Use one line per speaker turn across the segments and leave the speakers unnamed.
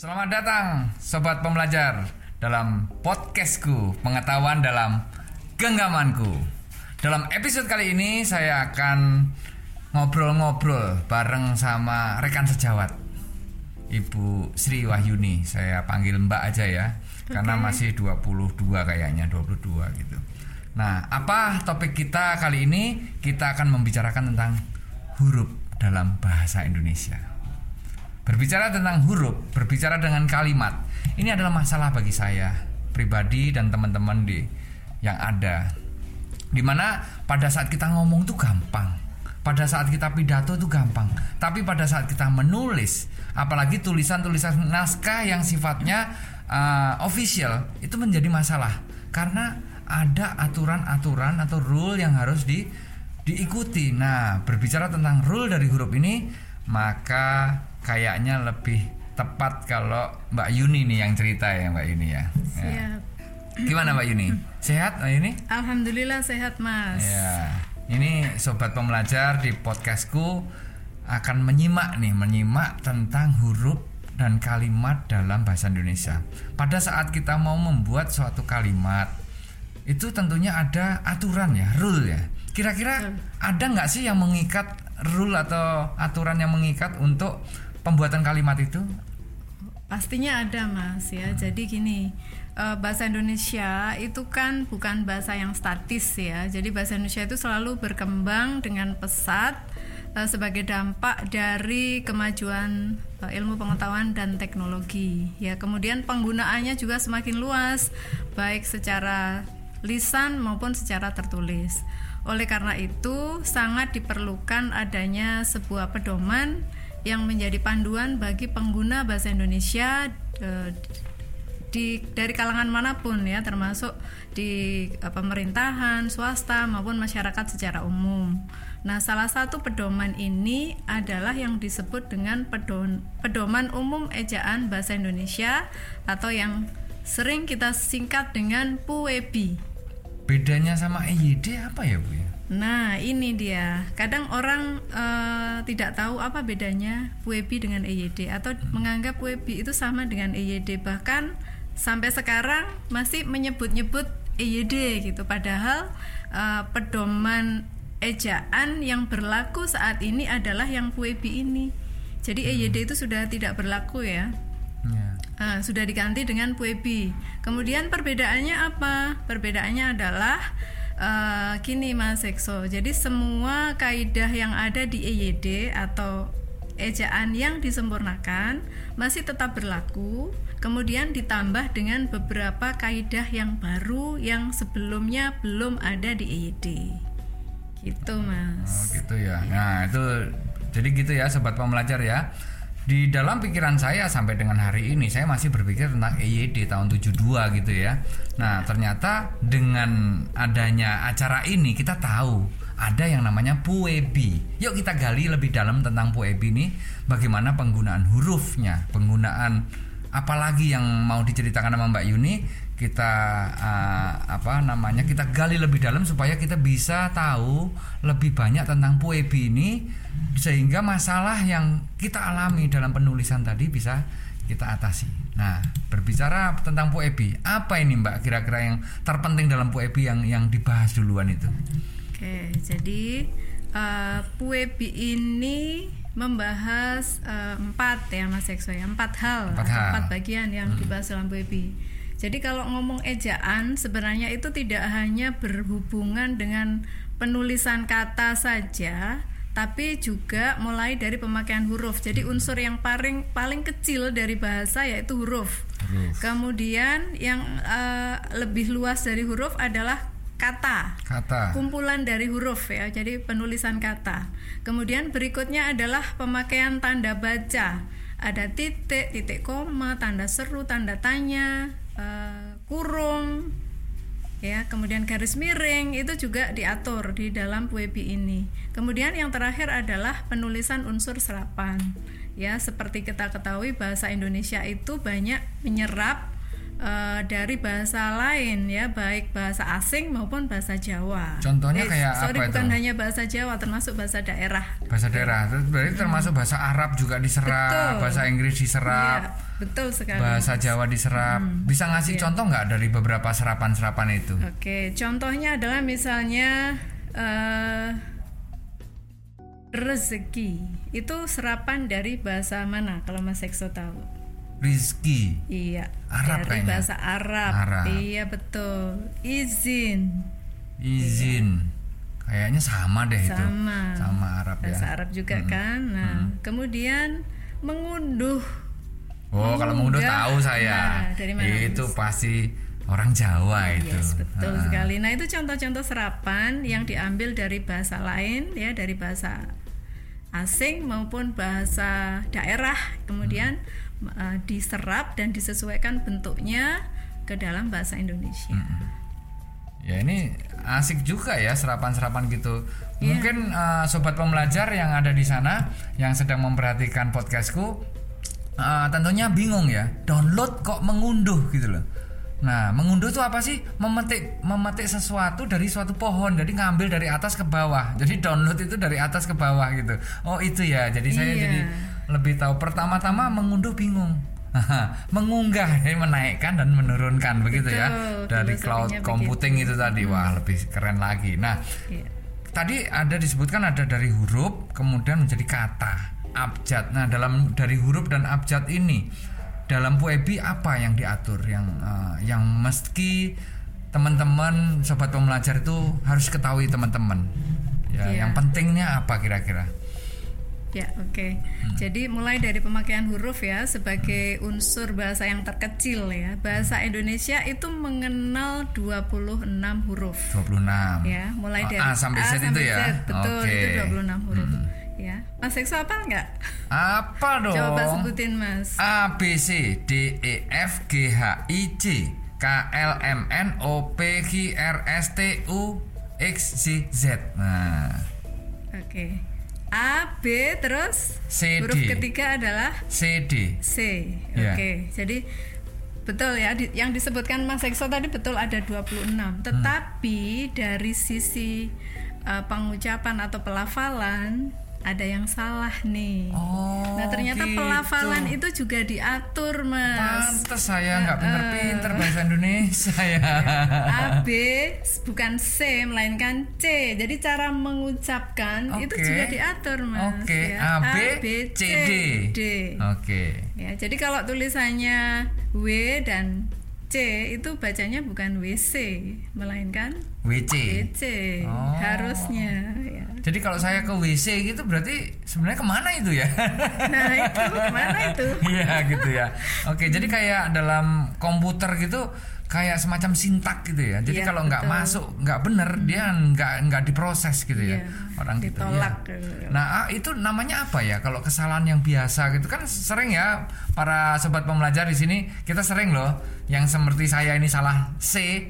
Selamat datang sobat pembelajar dalam podcastku pengetahuan dalam genggamanku. Dalam episode kali ini saya akan ngobrol-ngobrol bareng sama rekan sejawat Ibu Sri Wahyuni. Saya panggil Mbak aja ya karena masih 22 kayaknya 22 gitu. Nah, apa topik kita kali ini? Kita akan membicarakan tentang huruf dalam bahasa Indonesia. Berbicara tentang huruf, berbicara dengan kalimat, ini adalah masalah bagi saya pribadi dan teman-teman di yang ada. Di mana pada saat kita ngomong tuh gampang, pada saat kita pidato itu gampang, tapi pada saat kita menulis, apalagi tulisan-tulisan naskah yang sifatnya uh, official itu menjadi masalah karena ada aturan-aturan atau rule yang harus di diikuti. Nah, berbicara tentang rule dari huruf ini, maka kayaknya lebih tepat kalau Mbak Yuni nih yang cerita ya Mbak Yuni ya. ya.
Siap.
Gimana Mbak Yuni? Sehat Mbak Yuni?
Alhamdulillah sehat mas.
Ya. Ini sobat pembelajar di podcastku akan menyimak nih, menyimak tentang huruf dan kalimat dalam bahasa Indonesia. Pada saat kita mau membuat suatu kalimat, itu tentunya ada aturan ya, rule ya. Kira-kira ada nggak sih yang mengikat rule atau aturan yang mengikat untuk pembuatan kalimat itu?
Pastinya ada mas ya. Jadi gini eh, bahasa Indonesia itu kan bukan bahasa yang statis ya. Jadi bahasa Indonesia itu selalu berkembang dengan pesat eh, sebagai dampak dari kemajuan eh, ilmu pengetahuan dan teknologi. Ya kemudian penggunaannya juga semakin luas baik secara lisan maupun secara tertulis. Oleh karena itu sangat diperlukan adanya sebuah pedoman yang menjadi panduan bagi pengguna bahasa Indonesia eh, di dari kalangan mana pun ya termasuk di eh, pemerintahan, swasta maupun masyarakat secara umum. Nah, salah satu pedoman ini adalah yang disebut dengan pedon, pedoman umum ejaan bahasa Indonesia atau yang sering kita singkat dengan PUEBI.
Bedanya sama EYD apa ya Bu ya?
Nah, ini dia. Kadang orang eh, tidak tahu apa bedanya WEBI dengan EYD atau menganggap WEBI itu sama dengan EYD bahkan sampai sekarang masih menyebut-nyebut EYD gitu padahal eh, pedoman ejaan yang berlaku saat ini adalah yang WEBI ini. Jadi EYD itu sudah tidak berlaku ya.
Ya.
Ah, sudah diganti dengan PUEBI. Kemudian perbedaannya apa? Perbedaannya adalah gini Mas Ekso. Jadi semua kaidah yang ada di EYD atau ejaan yang disempurnakan masih tetap berlaku. Kemudian ditambah dengan beberapa kaidah yang baru yang sebelumnya belum ada di EYD. Gitu
Oh
Mas.
gitu ya. Nah itu jadi gitu ya sobat pembelajar ya. Di dalam pikiran saya sampai dengan hari ini saya masih berpikir tentang EYD tahun 72 gitu ya. Nah ternyata dengan adanya acara ini kita tahu ada yang namanya PUEBI. Yuk kita gali lebih dalam tentang PUEBI ini. Bagaimana penggunaan hurufnya, penggunaan apalagi yang mau diceritakan sama Mbak Yuni kita uh, apa namanya kita gali lebih dalam supaya kita bisa tahu lebih banyak tentang PUEBI ini sehingga masalah yang kita alami dalam penulisan tadi bisa kita atasi. Nah, berbicara tentang PUEBI, apa ini Mbak kira-kira yang terpenting dalam PUEBI yang yang dibahas duluan itu?
Oke, jadi uh, PUEBI ini membahas uh, empat ya Mas Ekso ya empat hal
Empat hal.
empat bagian yang dibahas dalam PUEBI. Jadi kalau ngomong ejaan sebenarnya itu tidak hanya berhubungan dengan penulisan kata saja, tapi juga mulai dari pemakaian huruf. Jadi unsur yang paling paling kecil dari bahasa yaitu huruf.
Huruf.
Kemudian yang uh, lebih luas dari huruf adalah kata
Kata.
kumpulan dari huruf ya jadi penulisan kata kemudian berikutnya adalah pemakaian tanda baca ada titik titik koma tanda seru tanda tanya eh, kurung ya kemudian garis miring itu juga diatur di dalam PUEBI ini. Kemudian yang terakhir adalah penulisan unsur serapan. Ya seperti kita ketahui bahasa Indonesia itu banyak menyerap eh, dari bahasa lain ya, baik bahasa asing maupun bahasa Jawa.
Contohnya
Eh,
kayak
sorry,
apa itu?
bukan hanya bahasa Jawa, termasuk bahasa daerah.
bahasa daerah terus berarti termasuk bahasa Arab juga diserap
Betul.
bahasa Inggris diserap
Iya, betul sekali.
bahasa Jawa diserap bisa ngasih
Iya.
contoh nggak dari beberapa serapan-serapan itu
Oke, contohnya adalah misalnya eh, rezeki. Itu serapan dari bahasa mana kalau Mas Ekso tahu?
Rizki
Iya,
Arab
dari
kayaknya.
bahasa Arab.
Arab.
Iya, betul. Izin.
izin kayaknya sama deh itu
Sama.
sama Arab
Bahasa
ya
Arab juga kan. Nah, kemudian mengunduh.
oh kalau mengunduh tahu saya
Nah, dari mana,
itu pasti orang Jawa itu
Yes, betul
Ah.
sekali. Nah, itu contoh-contoh serapan yang diambil dari bahasa lain ya, dari bahasa asing maupun bahasa daerah. Kemudian
Hmm.
Uh, diserap dan disesuaikan bentuknya ke dalam bahasa Indonesia.
Hmm. Ya ini asik juga ya serapan-serapan gitu.
Iya.
Mungkin uh, sobat pembelajar yang ada di sana yang sedang memperhatikan podcastku uh, tentunya bingung ya. Download kok mengunduh gitu loh. Nah, mengunduh itu apa sih? Memetik memetik sesuatu dari suatu pohon. Jadi ngambil dari atas ke bawah. Jadi download itu dari atas ke bawah gitu. Oh, itu ya. Jadi saya
Iya.
jadi lebih tahu. Pertama-tama mengunduh bingung. mengunggah jadi menaikkan dan menurunkan begitu ya
Betul,
dari
filosofinya
cloud
begitu.
computing itu tadi wah lebih keren lagi nah
Iya.
tadi ada disebutkan ada dari huruf kemudian menjadi kata abjad nah dalam dari huruf dan abjad ini dalam puebi apa yang diatur yang eh, yang meski teman-teman sobat pembelajar itu harus ketahui teman-teman ya
Iya.
yang pentingnya apa kira-kira
Ya, oke.
Hmm.
Jadi mulai dari pemakaian huruf ya sebagai unsur bahasa yang terkecil ya. Bahasa Indonesia itu mengenal 26 huruf.
26
Ya, mulai
Oh,
dari
A sampai Z itu ya?
Z, betul,
Oke. Hmm.
itu 26 huruf. Ya. Mas Ekso apa enggak?
apa dong
Coba sebutin, Mas.
A B C D E F G H I J K L M N O P Q R S T U X Y Z. Nah,
Oke. A, B, terus
C,
huruf
D.
ketiga adalah
C D.
C.
Ya.
Oke. Jadi betul ya di- yang disebutkan Mas Ekso tadi betul ada 26. Tetapi dari sisi uh, pengucapan atau pelafalan ada yang salah nih.
Oh,
nah, ternyata
gitu.
pelafalan itu juga diatur, Mas.
Pantes saya nggak pinter-pinter bahasa Indonesia ya.
A B bukan C melainkan C. Jadi cara mengucapkan itu
Oke.
juga diatur, Mas.
Oke,
ya.
A, B, C, D.
D.
Oke.
Ya, jadi kalau tulisannya W dan C itu bacanya bukan WC, melainkan
WC.
WC
Oh.
harusnya. Ya.
Jadi kalau saya ke WC gitu berarti sebenarnya ke mana itu ya?
Nah itu ke mana itu?
Iya gitu ya. Oke, jadi kayak dalam komputer gitu kayak semacam sintak gitu ya. Jadi
Iya,
kalau nggak masuk nggak bener dia nggak nggak diproses gitu ya
Iya,
orang gitu.
ditolak.
ya. Nah ah, itu namanya apa ya? Kalau kesalahan yang biasa gitu kan sering ya para sobat pembelajar di sini kita sering loh yang seperti saya ini salah C,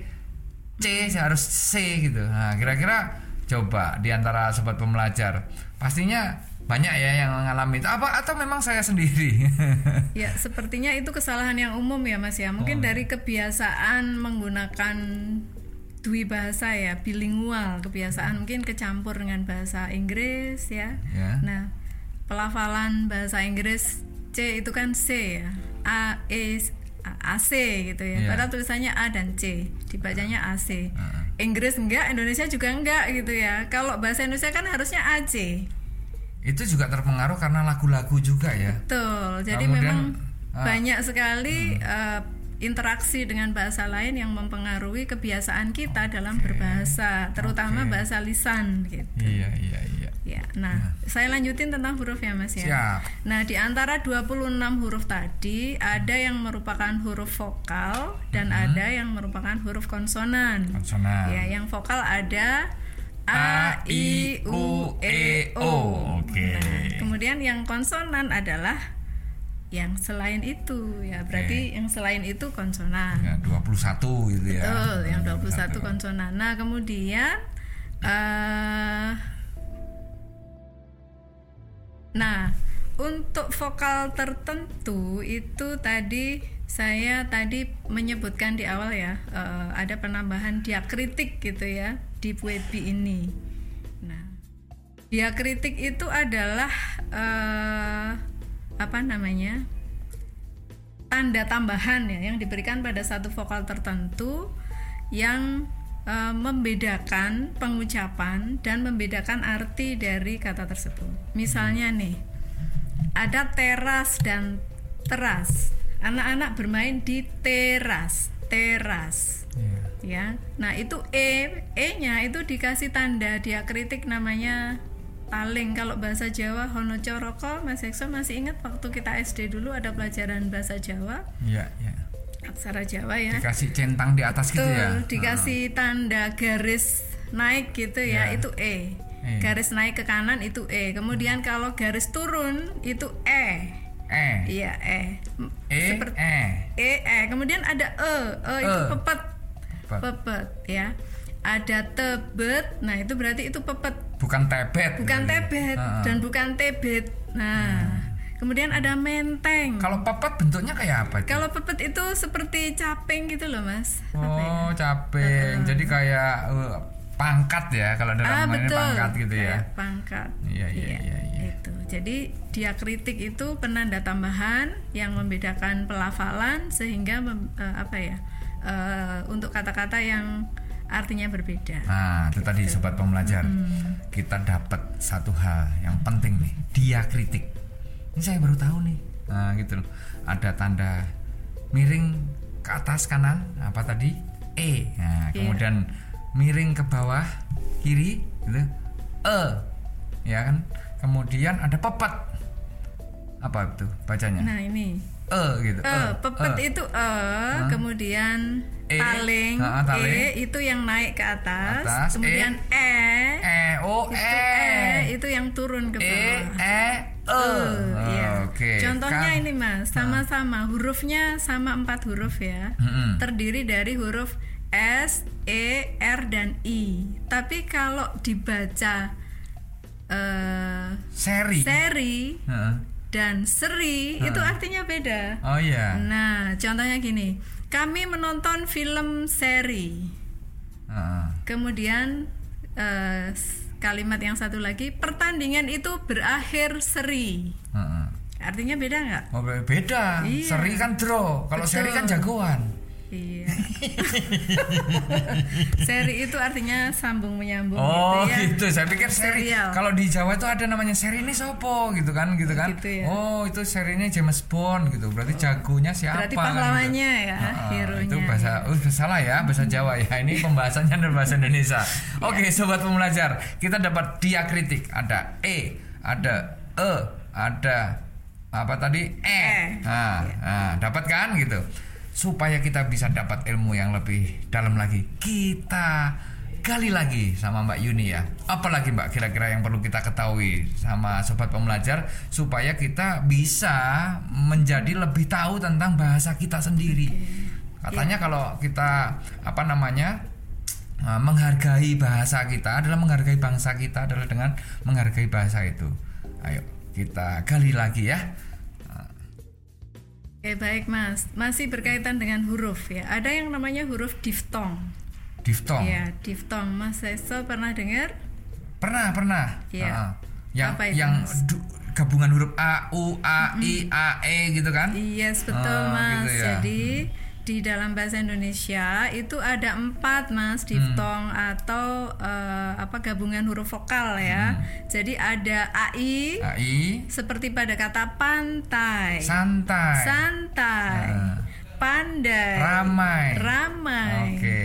C harus C gitu. Nah kira-kira coba di antara sobat pembelajar pastinya banyak ya yang mengalami itu apa atau memang saya sendiri?
Ya sepertinya itu kesalahan yang umum ya Mas ya. Mungkin
Oh.
dari kebiasaan menggunakan dui bahasa ya, bilingual kebiasaan mungkin kecampur dengan bahasa Inggris ya.
Ya.
Nah pelafalan bahasa Inggris C itu kan C ya, A E A- AC gitu ya.
Iya.
Padahal tulisannya A dan C, dibacanya AC. Inggris enggak, Indonesia juga enggak gitu ya. Kalau bahasa Indonesia kan harusnya AC.
Itu juga terpengaruh karena lagu-lagu juga ya.
Betul. Jadi
Kemudian,
memang
ah.
banyak sekali eh, interaksi dengan bahasa lain yang mempengaruhi kebiasaan kita dalam berbahasa, terutama
Oke.
bahasa lisan gitu.
Iya iya iya.
Ya. Nah, saya lanjutin tentang huruf ya Mas ya.
Siap.
Nah, di antara 26 huruf tadi ada yang merupakan huruf vokal dan ada yang merupakan huruf konsonan.
Konsonan.
Ya, yang vokal ada A, I, U, E, O.
Oke.
Nah, kemudian yang konsonan adalah yang selain itu ya. Berarti yang selain itu konsonan.
Ya, 21 gitu ya.
Betul, yang 21 konsonan. Nah, kemudian eh Nah, untuk vokal tertentu itu tadi saya tadi menyebutkan di awal ya eh, ada penambahan diakritik gitu ya di puebi ini. Nah, diakritik itu adalah eh, apa namanya tanda tambahan ya yang diberikan pada satu vokal tertentu yang eh, membedakan pengucapan dan membedakan arti dari kata tersebut. Misalnya nih ada teras dan teras. Anak-anak bermain di teras, teras.
Iya.
Ya. Nah, itu e, e-nya itu dikasih tanda diakritik namanya taling. Kalau bahasa Jawa hono coroko, Mas Ekso masih ingat waktu kita SD dulu ada pelajaran bahasa Jawa,
Iya, iya.
aksara Jawa ya.
Dikasih centang di atas gitu ya.
Betul, dikasih tanda garis naik gitu ya,
Ya.
itu E.
E.
Garis naik ke kanan itu E. Kemudian kalau garis turun itu E.
Eh,
Iya, E.
Eh,
Seperti
eh.
E, E. Kemudian ada E. E itu
E.
pepet.
Pepet.
Pepet ya. Ada tebet. Nah, itu berarti itu pepet,
Bukan tebet.
bukan
berarti.
tebet
Heeh.
dan bukan tebet. Nah, kemudian ada menteng.
Kalau pepet bentuknya kayak apa? itu?
Kalau pepet itu seperti caping gitu loh, Mas. Apa ya?
Oh, caping. Jadi kayak uh, pangkat ya kalau dalam
ah
ini
betul
pangkat gitu ya.
Kayak pangkat
Iya, iya, iya, iya.
itu jadi diakritik itu penanda tambahan yang membedakan pelafalan sehingga mem- eh, apa ya eh, untuk kata-kata yang artinya berbeda
Nah, itu tadi sobat pembelajar. Kita dapat satu hal yang penting nih, diakritik. Ini saya baru tahu nih. Nah, gitu loh. Ada tanda miring ke atas kanan, apa tadi? E. Nah,
Iya.
kemudian miring ke bawah kiri gitu. E. Ya kan? Kemudian ada pepet. Apa itu bacanya?
nah ini
E gitu.
e pepet
E.
itu e kemudian
E.
taling,
Ha, taling.
e itu yang naik ke atas,
Atas,
kemudian e,
E O
itu
E.
e itu yang turun ke
E
bawah
E E.
iya.
Oke.
Contohnya
Kan-
ini mas, sama-sama hurufnya sama empat huruf ya,
Mm-mm.
terdiri dari huruf S, E, R dan I. Tapi kalau dibaca eh,
seri.
seri
Heeh.
dan seri itu artinya beda.
Oh iya.
Nah, contohnya gini, kami menonton film seri.
Heeh.
Kemudian s- kalimat yang satu lagi, pertandingan itu berakhir seri.
Heeh.
Artinya beda nggak?
Oh be- beda.
Iya.
Seri kan draw. Kalau seri kan jagoan.
Iya. seri itu artinya sambung menyambung
Oh
gitu ya.
gitu. Saya pikir seri.
Serial.
Kalau di Jawa itu ada namanya seri ini sopo gitu kan, gitu kan.
Gitu ya.
Oh itu serinya James Bond gitu. Berarti jagonya siapa?
Berarti
gitu.
pahlawannya ya,
Ah,
hero-nya.
Itu bahasa, oh salah ya bahasa Jawa ya. Ini pembahasannya dari bahasa Indonesia. Oke, sobat pembelajar, kita dapat diakritik. Ada e, ada e, ada apa tadi e.
E.
Nah, nah, dapat kan gitu. Supaya kita bisa dapat ilmu yang lebih dalam lagi, kita gali lagi sama Mbak Yuni ya. Apalagi Mbak kira-kira yang perlu kita ketahui sama sobat pembelajar supaya kita bisa menjadi lebih tahu tentang bahasa kita sendiri. Katanya kalau kita apa namanya uh, menghargai bahasa kita adalah menghargai bangsa kita adalah dengan menghargai bahasa itu. Ayo kita gali lagi ya.
Oke baik mas, masih berkaitan dengan huruf ya. Ada yang namanya huruf diftong.
Diftong.
Ya diftong. Mas Seso pernah dengar?
Pernah, pernah.
Iya.
Heeh. Yang
Apa itu,
yang du- gabungan huruf A, U, A, I, A, E gitu kan?
Yes betul
Ah,
mas.
gitu ya.
Jadi di dalam bahasa Indonesia itu ada empat mas diftong
Hmm.
atau eh, apa gabungan huruf vokal ya.
Hmm.
Jadi ada AI
AI,
seperti pada kata pantai,
santai.
santai,
Ah.
pandai,
Ramai.
ramai.
Oke.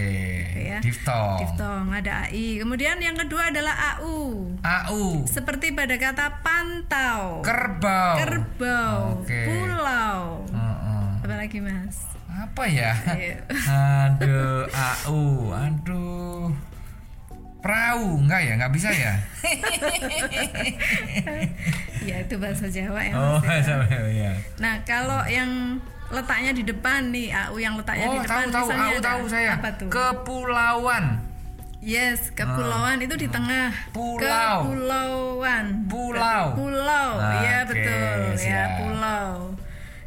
ya.
Diftong.
Diftong ada AI. Kemudian yang kedua adalah AU.
AU.
Seperti pada kata pantau,
Kerbau.
kerbau,
Oke.
pulau.
Heeh.
Apa lagi mas?
Apa ya?
Iya.
Aduh, AU. Aduh. Perahu enggak ya? Enggak bisa ya?
ya itu bahasa Jawa ya
Oh,
ya.
sama ya.
Nah kalau yang letaknya di depan nih AU yang letaknya
Oh,
di depan
tahu tahu, AU tahu saya.
apa tuh?
Kepulauan.
Yes, kepulauan itu di tengah.
Pulau.
Kepulauan.
Pulau.
Pulau.
Ah,
Iya
oke,
betul. Ya,
siap.
pulau.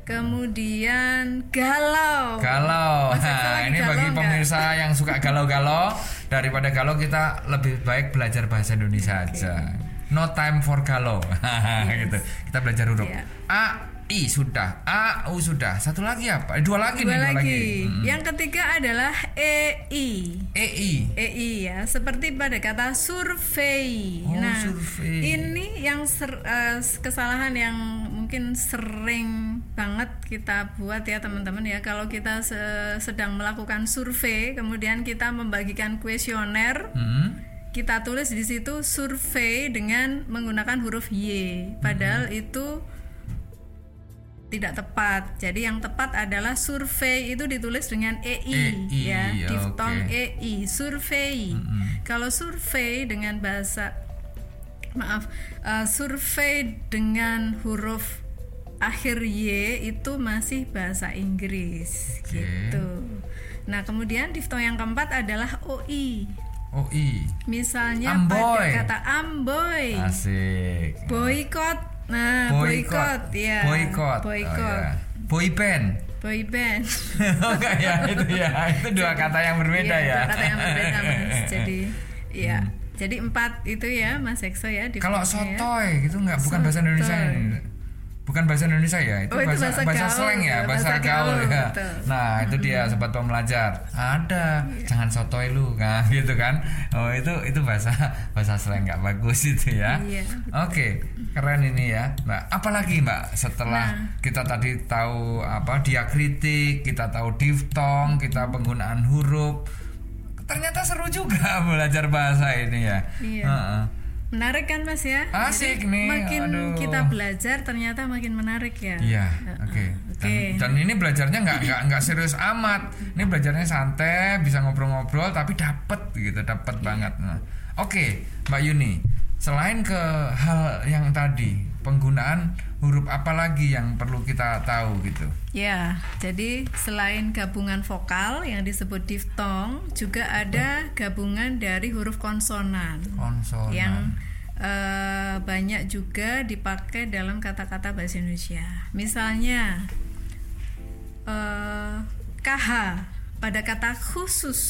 Kemudian galau.
Galau. Nah, ini
galau
bagi pemirsa yang suka galau-galau daripada galau kita lebih baik belajar bahasa Indonesia aja. No time for galau. gitu. Kita belajar huruf
Iya.
A, I sudah, A, U sudah. Satu lagi apa? Eh, dua lagi
Dua
nih, dua lagi.
lagi.
Hmm.
Yang ketiga adalah EI.
E, I.
EI ya, seperti pada kata survei.
Oh,
nah,
survei.
ini yang ser- eh, kesalahan yang mungkin sering banget kita buat ya teman-teman ya. Kalau kita se- sedang melakukan survei, kemudian kita membagikan kuesioner,
Hmm.
kita tulis di situ survei dengan menggunakan huruf Y. Padahal
Hmm.
itu tidak tepat. Jadi yang tepat adalah survei itu ditulis dengan EI,
EI,
ya, diftong
oke.
EI, survei. Kalau survei dengan bahasa maaf, eh, survei dengan huruf akhir Y itu masih bahasa Inggris
Oke.
gitu. Nah, kemudian diftong yang keempat adalah OI.
O, I.
Misalnya
Amboy.
pada kata amboy,
Asik.
boykot. Nah, boykot, ya.
Boykot.
Boykot.
Oh, ya. Boy band.
Boy band.
oh ya itu ya itu dua kata yang berbeda
Iya,
ya
dua kata yang berbeda, Mas. Jadi, iya. Jadi empat itu ya, Mas Ekso ya. di
kalau
fotonya ya.
sotoy gitu nggak bukan bahasa Indonesia
Sotoy.
Bukan bahasa Indonesia ya itu
Oh, itu
bahasa
bahasa
bahasa
gaul
slang ya
ya,
bahasa,
bahasa
gaul,
gaul,
ya
betul.
nah itu dia sobat pembelajar ada jangan sotoy lu nah gitu kan oh itu itu bahasa bahasa slang nggak bagus itu ya
Iya,
oke keren ini ya mbak apalagi mbak setelah
Nah.
kita tadi tahu apa diakritik kita tahu diftong kita penggunaan huruf ternyata seru juga belajar bahasa ini ya
Iya.
Heeh.
Menarik kan Mas ya?
Asik
Jadi,
nih,
Makin
aduh.
kita belajar ternyata makin menarik ya.
Iya, oke. Dan,
Oke.
dan ini belajarnya nggak nggak nggak serius amat. Ini belajarnya santai, bisa ngobrol-ngobrol, tapi dapet gitu, dapet
Iya.
banget. Nah, oke, Mbak Yuni. Selain ke hal yang tadi, penggunaan huruf apa lagi yang perlu kita tahu gitu?
Ya, jadi selain gabungan vokal yang disebut diftong, juga ada gabungan dari huruf konsonan
Konsonan.
yang eh, banyak juga dipakai dalam kata-kata bahasa Indonesia. Misalnya eh, KH pada kata khusus,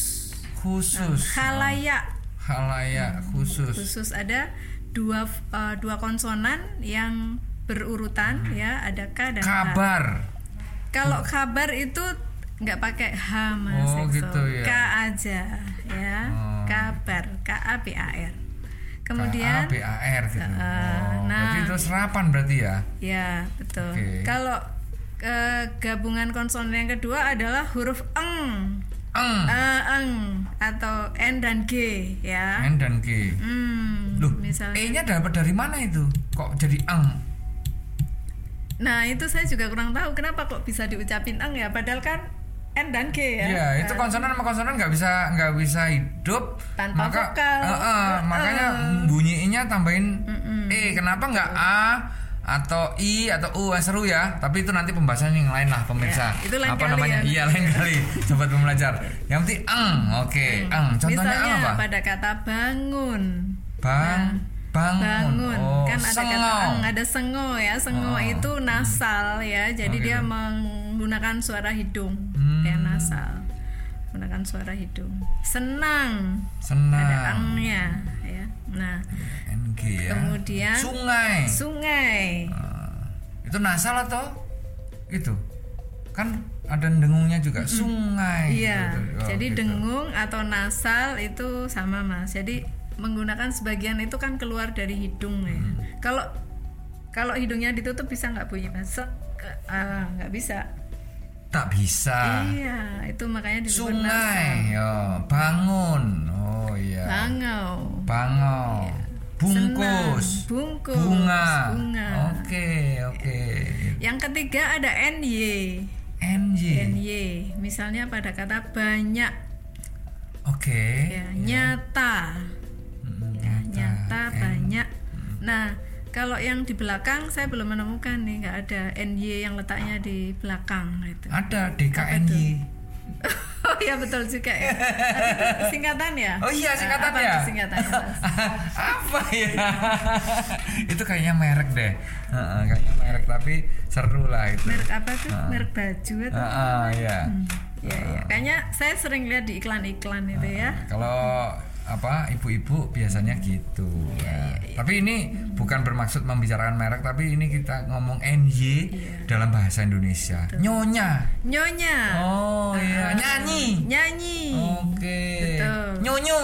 khusus.
halayak
Halayak khusus.
khusus ada dua eh, dua konsonan yang berurutan ya, ada K dan H.
Kabar.
Kalau kabar itu nggak pakai H mas
Oh, gitu ya.
K aja ya
Oh.
kabar K A B A R kemudian
K A B A R gitu.
Eh,
oh,
nah.
berarti itu serapan berarti ya?
ya betul
Oke.
kalau eh, gabungan konsonan yang kedua adalah huruf eng
Eng,
Eh, eng atau N dan G ya
N dan G.
hmm,
Loh,
misalnya
E-nya dapat dari mana itu? Kok jadi eng?
nah itu saya juga kurang tahu kenapa kok bisa diucapin eng ya padahal kan N dan G ya
Iya, itu
Eh,
konsonan sama konsonan nggak bisa nggak bisa hidup
Tanpa
maka,
vokal.
Eh, eh, makanya bunyinya tambahin E. Kenapa nggak A atau I atau U yang seru ya? Tapi itu nanti pembahasan yang lain lah pemirsa.
Ya, itu lain
apa
kali
namanya?
ya.
Iya lain kali. Sobat pembelajar. Yang penting eng, oke, eng. Contohnya
Misalnya
apa?
pada kata bangun.
Bang, bangun.
Bangun.
Oh,
kan ada kata
sengau.
eng, ada sengo ya. Sengo
Oh.
itu nasal ya. Jadi
Oh,
dia menggunakan suara hidung.
Hmm.
Nasal. Menggunakan suara hidung. Senang. Ada
Senang.
engnya ya. Nah,
NG ya.
Kemudian-
sungai.
sungai.
Ah, itu nasal atau itu kan ada dengungnya juga sungai
Iya.
gitu. Oh,
Jadi
gitu.
dengung atau nasal itu sama Mas. Jadi menggunakan sebagian itu kan keluar dari hidung ya.
Hmm.
Kalau kalau hidungnya ditutup bisa nggak bunyi Mas? Ah, nggak bisa.
Tak bisa
Iya, itu makanya nasal.
sungai yo bangun oh iya
Bangau.
bangau bungkus
Senang. Bungkus.
bunga
Bunga.
oke oke
Yang ketiga ada NY.
NJ
NY. Misalnya pada kata banyak
oke
ya, nyata.
Mm,
Ya, nyata
N.
banyak. Nah, kalau yang di belakang saya belum menemukan nih, nggak ada NY yang letaknya di belakang gitu.
ada DKNY
iya betul juga ya. Singkatan ya?
Oh iya singkatan
Apa
ya.
itu singkatannya, Mas?
apa ya? itu kayaknya merek deh. Heeh, kayaknya merek tapi seru lah itu.
Merek apa tuh? Merek baju atau?
Heeh, iya.
Iya, iya. Kayaknya saya sering lihat di iklan-iklan itu ya.
Kalau apa ibu-ibu biasanya gitu.
Iya,
Nah, Tapi ini bukan bermaksud membicarakan merek, tapi ini kita ngomong NY dalam bahasa Indonesia. Nyonya.
Nyonya.
Oh iya, nyanyi.
Nyanyi.
Oke.
Betul.
Nyonyo.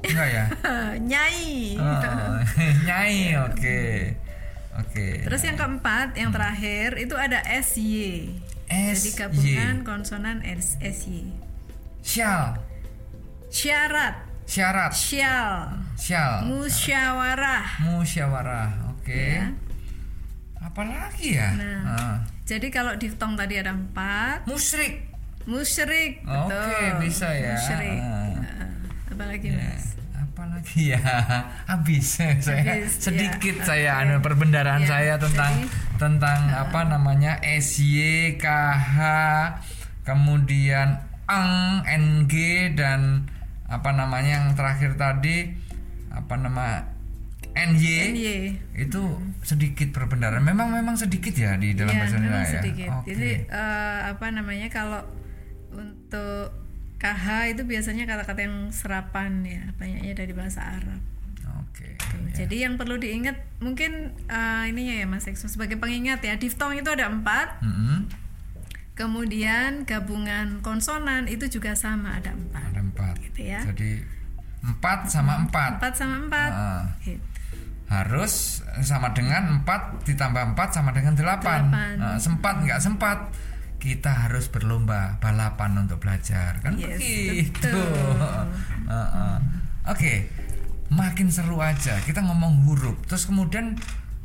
Enggak ya?
Nyai.
Oh, nyai, oke. Oke.
Terus yang keempat, yang terakhir itu ada SY. Jadi
SY.
gabungan konsonan S- SY.
Syal.
Syarat,
Syarat.
syal,
Syal.
musyawarah.
Musyawarah. Oke.
Ya.
Apalagi ya?
Nah.
Ah.
Jadi kalau diftong tadi ada empat,
Musyrik.
musyrik,
Oke,
betul.
bisa ya.
Musyrik.
Ah.
Nah, Apalagi
Ya,
mas?
apalagi ya habis saya
Habis,
sedikit
ya.
saya
Oke.
anu perbendaharaan
Ya,
saya tentang
jadi,
tentang apa namanya SY, KH, kemudian eng, NG dan apa namanya yang terakhir tadi apa nama NY,
NY.
itu sedikit perbendaharaan. Memang memang sedikit ya di dalam
Iya,
bahasa
memang
Indonesia ya.
sedikit.
Oke.
Jadi eh, apa namanya kalau untuk KH itu biasanya kata-kata yang serapan ya, banyaknya dari bahasa Arab.
Oke.
Jadi yang perlu diingat mungkin eh, ininya ya Mas Ekso sebagai pengingat ya, diftong itu ada empat,
Mm-mm.
kemudian gabungan konsonan itu juga sama ada empat.
Ada empat.
Gitu ya.
Jadi empat sama empat.
Empat sama empat.
Ah.
Gitu.
harus sama dengan 4 ditambah 4 sama dengan 8
Delapan.
Nah, sempat nggak sempat kita harus berlomba balapan untuk belajar kan
Yes,
begitu
betul.
Heeh. oke makin seru aja kita ngomong huruf terus kemudian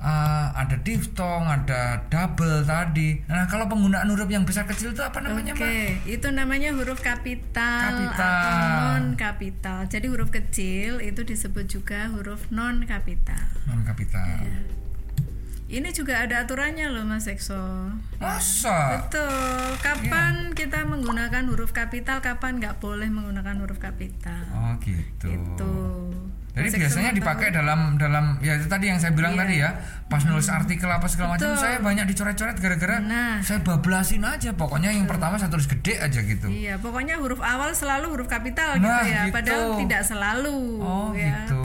uh, ada diftong ada double tadi nah kalau penggunaan huruf yang besar kecil itu apa namanya
Oke,
mbak
itu namanya huruf kapital,
Kapital.
atau non kapital. Jadi huruf kecil itu disebut juga huruf non kapital.
non kapital
Iya. Ini juga ada aturannya loh Mas Ekso.
masa
Betul. Kapan
Iya.
kita menggunakan huruf kapital, kapan nggak boleh menggunakan huruf kapital.
oh gitu
Itu.
Jadi
Ekso
biasanya dipakai
tahu?
dalam dalam ya itu tadi yang saya bilang
Iya.
tadi ya, pas nulis artikel apa segala macam
Betul.
saya banyak dicoret-coret gara-gara
Nah.
saya bablasin aja. Pokoknya yang pertama saya tulis gede aja gitu.
Iya, pokoknya huruf awal selalu huruf kapital
Nah,
gitu ya.
gitu.
Padahal tidak selalu.
Oh,
ya.
gitu.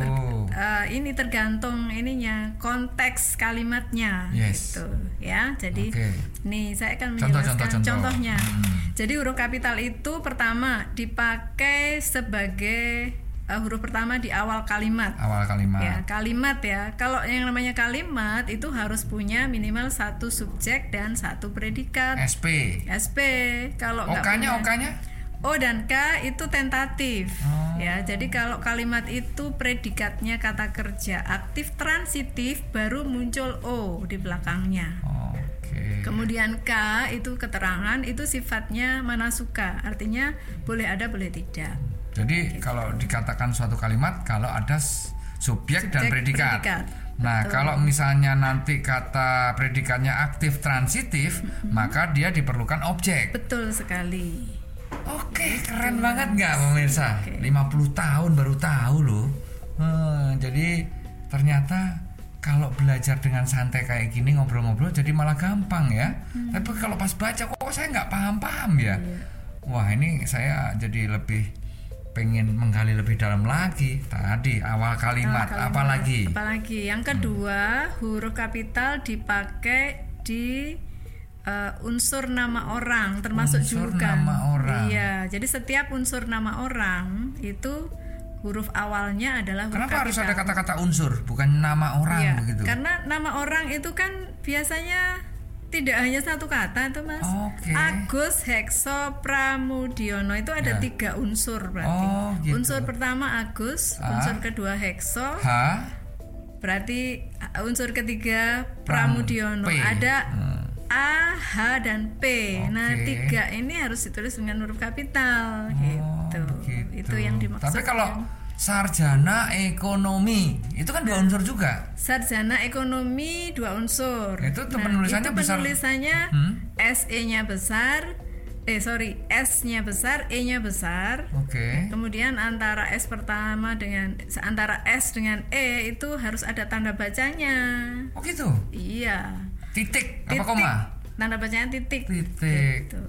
eh, ini tergantung ininya konteks kalimatnya.
Yes.
Gitu, ya. Jadi
Oke.
nih saya akan
Contoh,
menjelaskan
contoh, contoh.
contohnya.
Hmm.
Jadi huruf kapital itu pertama dipakai sebagai eh, huruf pertama di awal kalimat.
Awal kalimat.
Ya, kalimat ya. Kalau yang namanya kalimat itu harus punya minimal satu subjek dan satu predikat.
SP.
SP kalau
OK-nya
punya-
OK-nya
O dan K itu tentatif.
Oh.
Ya, jadi kalau kalimat itu predikatnya kata kerja aktif transitif baru muncul O di belakangnya.
Oke.
Kemudian K itu keterangan itu sifatnya manasuka, artinya boleh ada boleh tidak.
Jadi kalau dikatakan suatu kalimat kalau ada subjek, dan predikat.
predikat.
Nah,
Betul.
kalau misalnya nanti kata predikatnya aktif transitif, maka dia diperlukan objek.
Betul sekali.
Oke, keren banget nggak pemirsa? 50 tahun baru tahu loh. Hmm, jadi ternyata kalau belajar dengan santai kayak gini ngobrol-ngobrol jadi malah gampang ya. Tapi kalau pas baca kok saya nggak paham-paham ya. Wah ini saya jadi lebih pengen menggali lebih dalam lagi. Tadi awal kalimat,
Kalimat.
apalagi?
Apalagi yang kedua, huruf kapital dipakai di uh, unsur nama orang, termasuk
Unsur
juga.
nama orang.
Iya, jadi setiap unsur nama orang itu huruf awalnya adalah huruf
Kenapa harus ada
kapital.
kata-kata unsur, bukan nama orang
Iya,
begitu?
Karena nama orang itu kan biasanya tidak hanya satu kata tuh mas.
Oke.
Agus Hekso Pramudiono itu ada
Ya.
tiga unsur berarti.
Oh, gitu.
Unsur pertama Agus,
Ah.
unsur kedua Hekso,
H,
berarti uh, unsur ketiga
Pram-
Pramudiono.
P.
Ada
Hmm.
A, H dan P. Nah
Oke.
tiga ini harus ditulis dengan huruf kapital
Oh,
gitu.
begitu.
Itu yang dimaksud.
Tapi kalau sarjana ekonomi itu kan dua unsur juga.
Sarjana ekonomi dua unsur.
Itu tuh penulisannya
itu
besar.
penulisannya
Hmm?
SE-nya besar, eh sorry S-nya besar, E-nya besar.
Oke.
Kemudian antara S pertama dengan antara S dengan E itu harus ada tanda bacanya.
Oh gitu.
Iya.
Titik, apa
Titik.
koma?
Tanda bacanya titik.
Titik.
Gitu.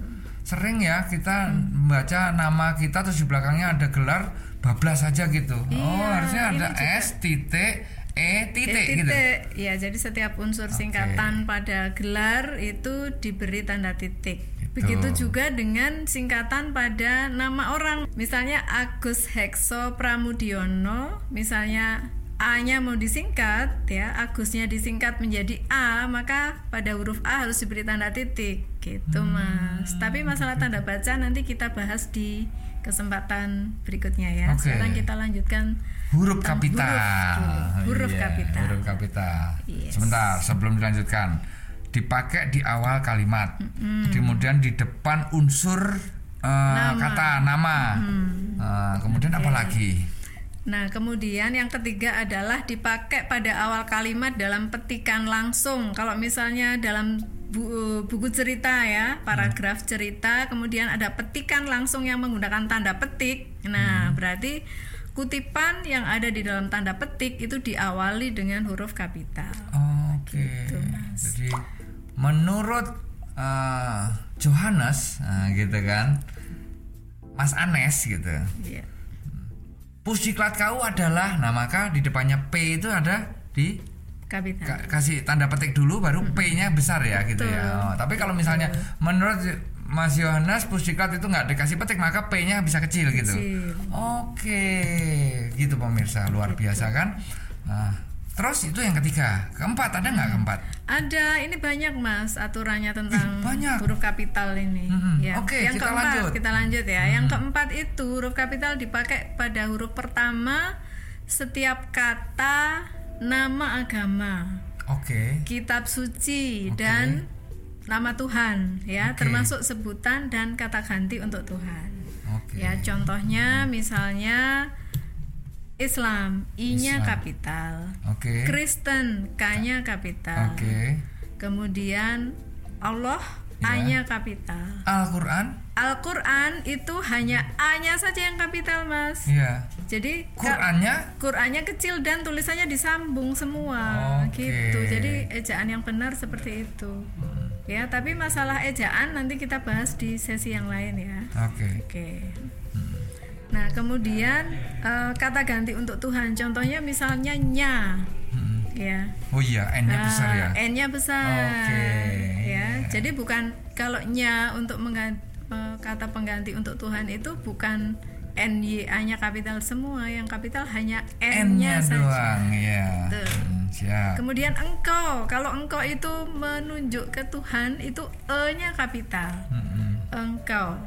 Sering ya kita membaca nama kita terus di belakangnya ada gelar bablas saja gitu. oh,
Iya,
harusnya ada
ini juga.
S titik E titik,
Eh,
gitu.
Ya, jadi setiap unsur singkatan pada gelar itu diberi tanda titik.
Gitu.
Begitu juga dengan singkatan pada nama orang. Misalnya Agus Hekso Pramudiono, misalnya A-nya mau disingkat ya, Agusnya disingkat menjadi A, maka pada huruf A harus diberi tanda titik gitu, Mas. Tapi masalah tanda baca nanti kita bahas di kesempatan berikutnya ya.
Oke.
Sekarang kita lanjutkan
Huruf kapital.
Huruf, huruf
Iya,
kapital.
Huruf kapital.
Yes.
Sebentar, sebelum dilanjutkan. Dipakai di awal kalimat. Kemudian di depan unsur eh, kata nama. Eh, kemudian apa lagi?
Nah, kemudian yang ketiga adalah dipakai pada awal kalimat dalam petikan langsung. Kalau misalnya dalam bu- buku cerita ya, paragraf cerita, kemudian ada petikan langsung yang menggunakan tanda petik. Nah, berarti kutipan yang ada di dalam tanda petik itu diawali dengan huruf kapital.
Oke.
Gitu,
Jadi menurut eh, Johannes, nah, gitu kan, Mas Anes gitu.
Iya.
Pusdiklat kau adalah, nah maka di depannya P itu ada di
Kapital.
Ka- kasih tanda petik dulu baru P-nya besar ya gitu
Betul.
ya. Oh, tapi kalau misalnya menurut Mas Yohanes pusdiklat itu nggak dikasih petik maka P-nya bisa kecil, gitu.
Kecil.
Oke, gitu pemirsa luar biasa kan. Nah, terus itu yang ketiga, keempat ada nggak keempat?
Ada, ini banyak mas aturannya tentang
Ih, banyak.
huruf kapital ini.
Mhm.
Ya.
Oke,
yang
kita
keempat
lanjut.
kita lanjut ya. Yang keempat itu huruf kapital dipakai pada huruf pertama setiap kata nama agama,
Oke,
kitab suci
Oke.
dan nama Tuhan ya,
Oke.
termasuk sebutan dan kata ganti untuk Tuhan.
oke.
Ya, contohnya misalnya Islam, I-nya kapital.
Oke,
Kristen, K-nya kapital.
oke.
Kemudian Allah
Ya.
A-nya kapital.
Al-Quran,
Al-Qur'an itu hanya A-nya saja yang kapital, Mas.
ya.
Jadi
Qurannya,
Qur'annya kecil dan tulisannya disambung semua
Oke.
gitu. Jadi ejaan yang benar seperti itu. Ya, tapi masalah ejaan nanti kita bahas di sesi yang lain ya.
oke.
Oke. Nah, kemudian eh, kata ganti untuk Tuhan. Contohnya misalnya nya.
Hmm.
Ya.
Oh iya, N-nya besar ya.
N-nya besar.
Oke.
Ya, jadi bukan kalau nya untuk mengganti, kata pengganti untuk Tuhan itu bukan N Y A-nya kapital semua, yang kapital hanya
N-nya
saja.
doang, ya.
Betul.
Hmm, siap.
Kemudian engkau, kalau engkau itu menunjuk ke Tuhan itu E-nya kapital.
Mm-mm.
Engkau.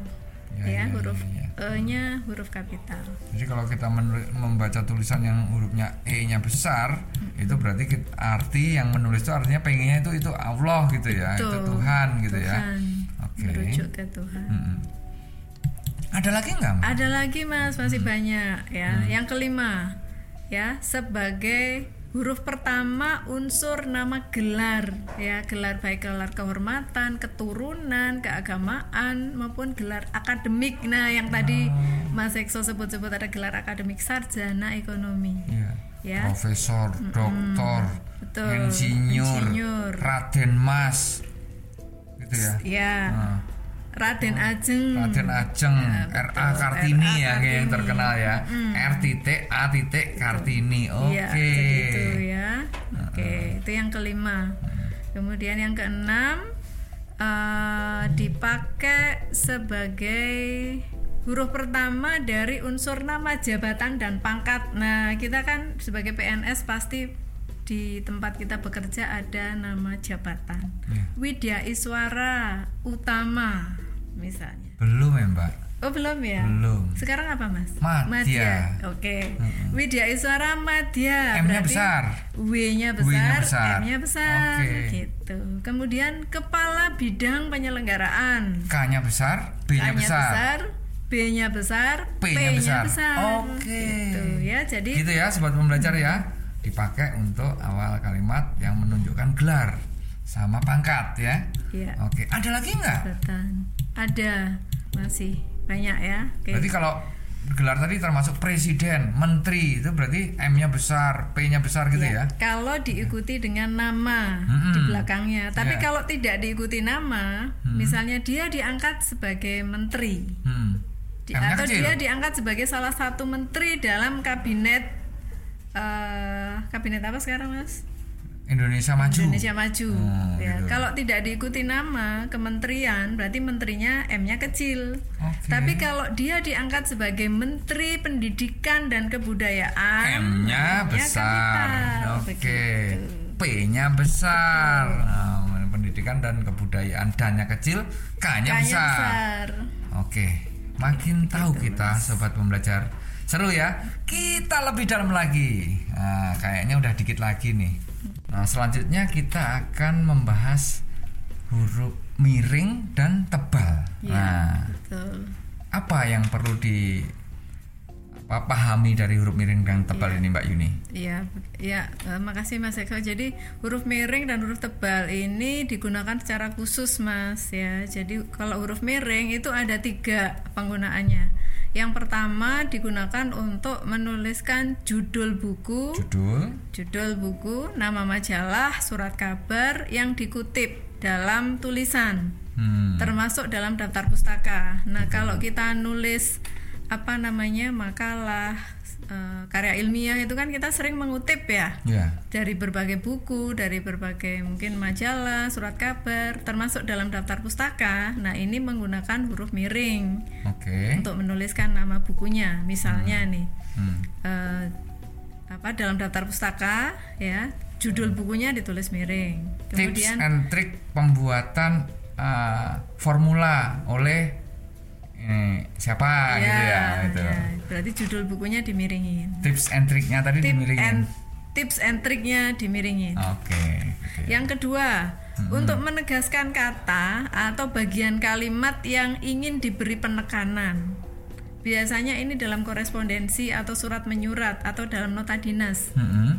Ya,
Ya,
ya,
huruf
ya, ya.
E-nya huruf kapital.
Jadi kalau kita membaca tulisan yang hurufnya E-nya besar, itu berarti arti yang menulis itu artinya pengennya itu itu Allah gitu ya, itu
Betul.
Tuhan gitu ya.
Tuhan.
Oke.
Merujuk ke Tuhan.
Mm-mm. Ada lagi nggak?
Ada lagi Mas, masih
Hmm.
banyak ya. Yang kelima ya, sebagai huruf pertama unsur nama gelar ya, gelar baik gelar kehormatan, keturunan, keagamaan maupun gelar akademik. Nah, yang tadi
Oh.
Mas Ekso sebut-sebut ada gelar akademik sarjana ekonomi.
Iya.
Ya.
Profesor, doktor,
Betul.
insinyur,
Insinyur.
Raden Mas, gitu ya.
Ya.
Nah,
Raden Ajeng.
Raden Ajeng,
Ya,
RA. Kartini
RA
ya kayak yang
Kartini.
terkenal ya. R titik A titik Kartini. Oke.
Iya, begitu ya. Oke, itu yang kelima. Kemudian yang keenam eh, dipakai sebagai huruf pertama dari unsur nama jabatan dan pangkat. Nah, kita kan sebagai PNS pasti di tempat kita bekerja ada nama jabatan.
Iya.
Widya Iswara Utama misalnya.
Belum ya Mbak?
Oh belum ya?
Belum.
Sekarang apa mas?
Madya.
Oke. Widya Iswara Madya.
M-nya besar.
W-nya besar.
Besar.
M-nya besar.
Oke.
Gitu. Kemudian kepala bidang penyelenggaraan.
K-nya besar, B-nya besar.
besar. B-nya besar.
P-nya besar. Oke.
Gitu ya. Jadi
Gitu ya sobat pembelajar ya. Dipakai untuk awal kalimat yang menunjukkan gelar. sama pangkat ya.
Iya.
Oke, ada lagi nggak?
Ada masih banyak ya. Oke.
Berarti kalau gelar tadi termasuk presiden, menteri itu berarti M-nya besar, P-nya besar gitu ya?
Kalau diikuti dengan nama
Mm-mm.
di belakangnya, tapi
Iya.
kalau tidak diikuti nama, misalnya dia diangkat sebagai menteri,
Hmm.
di- atau
kecil.
dia diangkat sebagai salah satu menteri dalam kabinet eh, kabinet apa sekarang mas?
Indonesia maju.
Indonesia Maju.
Hmm,
ya,
gitu.
kalau tidak diikuti nama kementerian, berarti menterinya M-nya kecil.
Oke.
Tapi kalau dia diangkat sebagai Menteri Pendidikan dan Kebudayaan,
M-nya
M-nya
besar. Oke.
Begitu.
P-nya besar. Nah, pendidikan dan kebudayaan dan-nya kecil, K-nya besar.
besar.
Oke, makin tahu kita sobat pembelajar. Seru ya. Kita lebih dalam lagi. Nah, kayaknya udah dikit lagi nih. Nah, selanjutnya kita akan membahas huruf miring dan tebal.
Ya,
Nah,
betul.
apa yang perlu di pahami dari huruf miring dan tebal ini Mbak Yuni?
Iya, ya, eh, makasih Mas Eko. Jadi huruf miring dan huruf tebal ini digunakan secara khusus, Mas ya. Jadi kalau huruf miring itu ada tiga penggunaannya. Yang pertama digunakan untuk menuliskan judul buku,
Judul,
judul buku, nama majalah, surat kabar yang dikutip dalam tulisan,
hmm,
termasuk dalam daftar pustaka. Nah, kalau kita nulis apa namanya makalah, eh, karya ilmiah itu kan kita sering mengutip ya
ya,
dari berbagai buku, dari berbagai mungkin majalah, surat kabar, termasuk dalam daftar pustaka. Nah, ini menggunakan huruf miring
oke,
untuk menuliskan nama bukunya. Misalnya nih,
hmm,
eh, apa dalam daftar pustaka ya, judul bukunya ditulis miring.
tips
Kemudian
and trick pembuatan uh, formula oleh ini siapa gitu ya, gitu.
ya, berarti judul bukunya dimiringin.
Tips and tricknya tadi
Tip
dimiringin.
and tips and triknya dimiringin.
Oke, oke.
Yang kedua, untuk menegaskan kata atau bagian kalimat yang ingin diberi penekanan. Biasanya ini dalam korespondensi atau surat menyurat atau dalam nota dinas.
Mm-mm.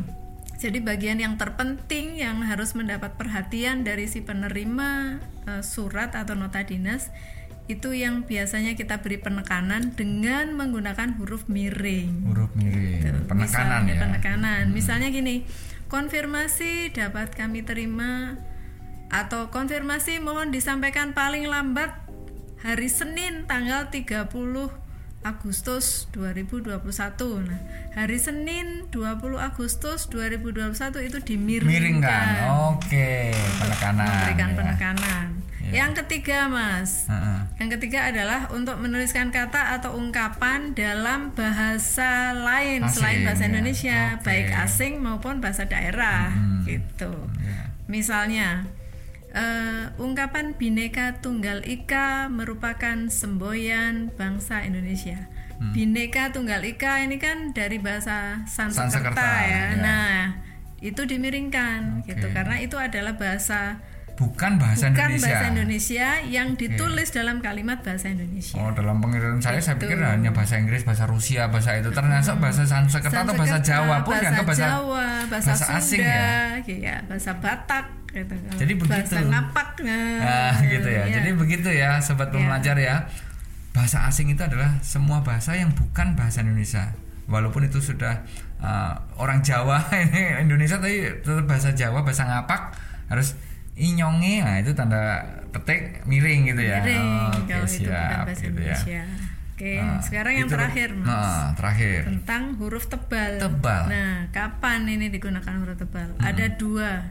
Jadi bagian yang terpenting yang harus mendapat perhatian dari si penerima eh, surat atau nota dinas itu yang biasanya kita beri penekanan dengan menggunakan huruf miring.
Huruf miring, penekanan
Misalnya
ya.
penekanan. Misalnya gini, konfirmasi dapat kami terima atau konfirmasi mohon disampaikan paling lambat hari Senin tanggal 30 Agustus 2021. Nah, hari Senin 20 Agustus 2021 itu dimiringkan.
Miringkan. Oke, penekanan.
Memberikan
ya.
penekanan. Yang ketiga, Mas.
Heeh.
Yang ketiga adalah untuk menuliskan kata atau ungkapan dalam bahasa lain
Asing,
selain bahasa
ya.
Indonesia,
Oke.
baik asing maupun bahasa daerah, gitu.
Ya.
Misalnya, eh, ungkapan Bhinneka Tunggal Ika merupakan semboyan bangsa Indonesia.
Hmm.
Bhinneka Tunggal Ika ini kan dari bahasa Sanskerta,
Sanskerta,
ya.
ya.
Nah, itu dimiringkan gitu
Oke.
karena itu adalah bahasa
Bukan bahasa
bukan
Indonesia.
bahasa Indonesia yang ditulis dalam kalimat bahasa Indonesia.
Oh, dalam pengertian saya saya
Gitu.
pikir hanya bahasa Inggris, bahasa Rusia, bahasa itu ternyata bahasa Sanskerta atau bahasa Jawa pun
bahasa
bahasa
Jawa, bahasa,
bahasa
Sunda,
asing ya?
ya, bahasa Batak gitu.
Jadi
bahasa
begitu.
ngapak
Nah, gitu ya.
ya.
Jadi begitu ya, sobat pembelajar ya. Bahasa asing itu adalah semua bahasa yang bukan bahasa Indonesia. Walaupun itu sudah uh, orang Jawa ini Indonesia tapi tetap bahasa Jawa, bahasa ngapak harus inyonge. Nah, itu tanda petik miring gitu ya.
Miring,
Oke,
kalau itu bukan
siap
bahasa
gitu ya.
Indonesia. Oke,
Nah,
sekarang yang terakhir, Mas.
Nah, terakhir.
Tentang huruf tebal.
Tebal.
Nah, kapan ini digunakan huruf tebal? Ada dua.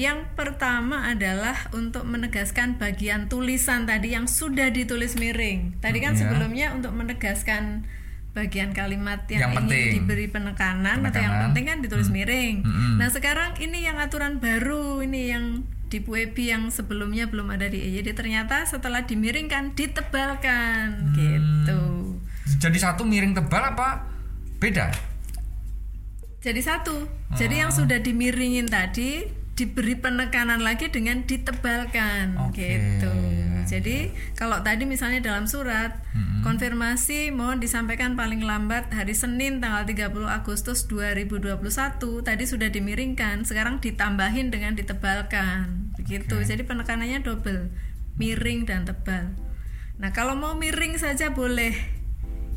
Yang pertama adalah untuk menegaskan bagian tulisan tadi yang sudah ditulis miring. Tadi kan
Iya.
sebelumnya untuk menegaskan bagian kalimat yang,
Yang
ingin
penting.
diberi penekanan, atau yang
Penekanan.
penting kan ditulis miring.
Mm-mm.
Nah, sekarang ini yang aturan baru ini yang di Puebi yang sebelumnya belum ada di EYD ternyata setelah dimiringkan ditebalkan gitu.
Jadi satu miring tebal apa beda?
Jadi satu. Jadi
Ah.
yang sudah dimiringin tadi diberi penekanan lagi dengan ditebalkan
Oke.
gitu. Jadi kalau tadi misalnya dalam surat konfirmasi mohon disampaikan paling lambat hari Senin tanggal 30 Agustus 2021 tadi sudah dimiringkan, sekarang ditambahin dengan ditebalkan. Begitu. gitu. Jadi penekanannya double, miring dan tebal. Nah, kalau mau miring saja boleh.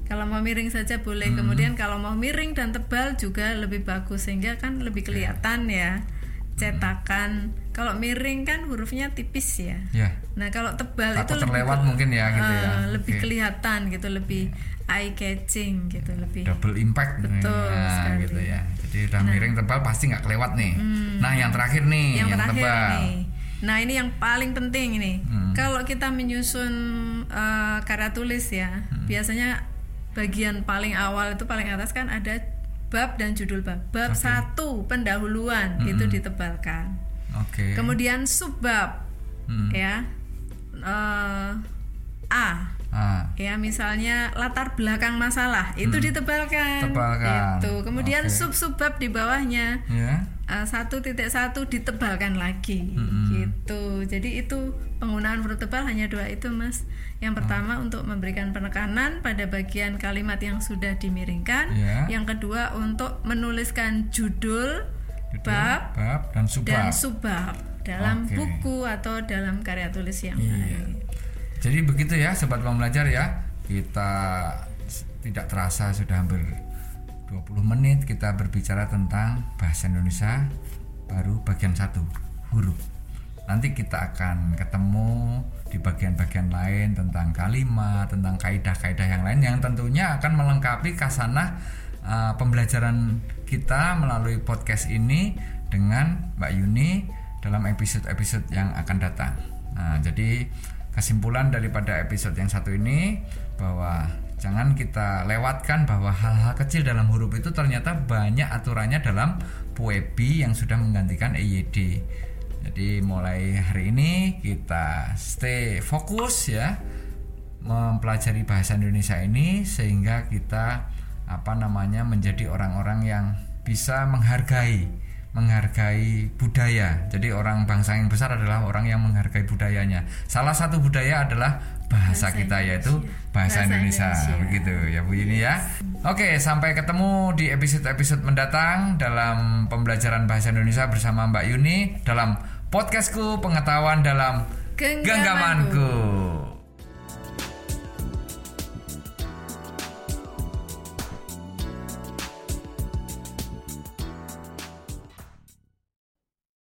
Kalau mau miring saja boleh.
Hmm.
Kemudian kalau mau miring dan tebal juga lebih bagus sehingga kan lebih kelihatan ya cetakan. Kalau miring kan hurufnya tipis ya.
Ya.
Nah, kalau tebal
Takut
itu lebih
terlewat
ke-
mungkin ya gitu ya.
eh, lebih
Oke.
kelihatan gitu, lebih eye catching gitu, lebih
double impact
Betul
nah,
sekali.
gitu ya jadi udah miring tebal pasti nggak kelewat nih nah yang terakhir nih
yang,
yang,
terakhir
tebal
nih. Nah ini yang paling penting ini.
Hmm.
Kalau kita menyusun eh, karya tulis ya,
Hmm.
biasanya bagian paling awal itu paling atas kan ada bab dan judul bab. Bab satu pendahuluan
Hmm.
itu ditebalkan.
oke
Kemudian subbab
Hmm.
ya eh, A
ah
ya misalnya latar belakang masalah itu ditebalkan.
Hmm. Tebalkan.
Itu. Kemudian
Oke.
sub subbab di bawahnya
ya
Uh, satu titik satu ditebalkan lagi gitu jadi itu penggunaan huruf tebal hanya dua itu mas yang pertama untuk memberikan penekanan pada bagian kalimat yang sudah dimiringkan
Ya.
yang kedua untuk menuliskan judul,
Judul,
bab
bab dan
dan
subbab
subbab dalam
Oke.
buku atau dalam karya tulis yang
Iya.
lain
Jadi begitu ya sobat pembelajar ya. Kita tidak terasa sudah hampir 20 menit kita berbicara tentang bahasa Indonesia baru bagian satu huruf. Nanti kita akan ketemu di bagian-bagian lain tentang kalimat, tentang kaidah-kaidah yang lain yang tentunya akan melengkapi kasanah uh, pembelajaran kita melalui podcast ini dengan Mbak Yuni dalam episode-episode yang akan datang. Nah, jadi kesimpulan daripada episode yang satu ini bahwa jangan kita lewatkan bahwa hal-hal kecil dalam huruf itu ternyata banyak aturannya dalam Puebi yang sudah menggantikan EYD. Jadi mulai hari ini kita stay fokus ya mempelajari bahasa Indonesia ini sehingga kita apa namanya menjadi orang-orang yang bisa menghargai menghargai budaya. Jadi orang bangsa yang besar adalah orang yang menghargai budayanya. Salah satu budaya adalah bahasa,
Bahasa
kita yaitu bahasa,
Bahasa
Indonesia.
Indonesia.
Begitu ya Bu Yuni ya. Oke, sampai ketemu di episode-episode mendatang dalam pembelajaran bahasa Indonesia bersama Mbak Yuni dalam podcastku pengetahuan dalam
Genggamanku.
genggamanku.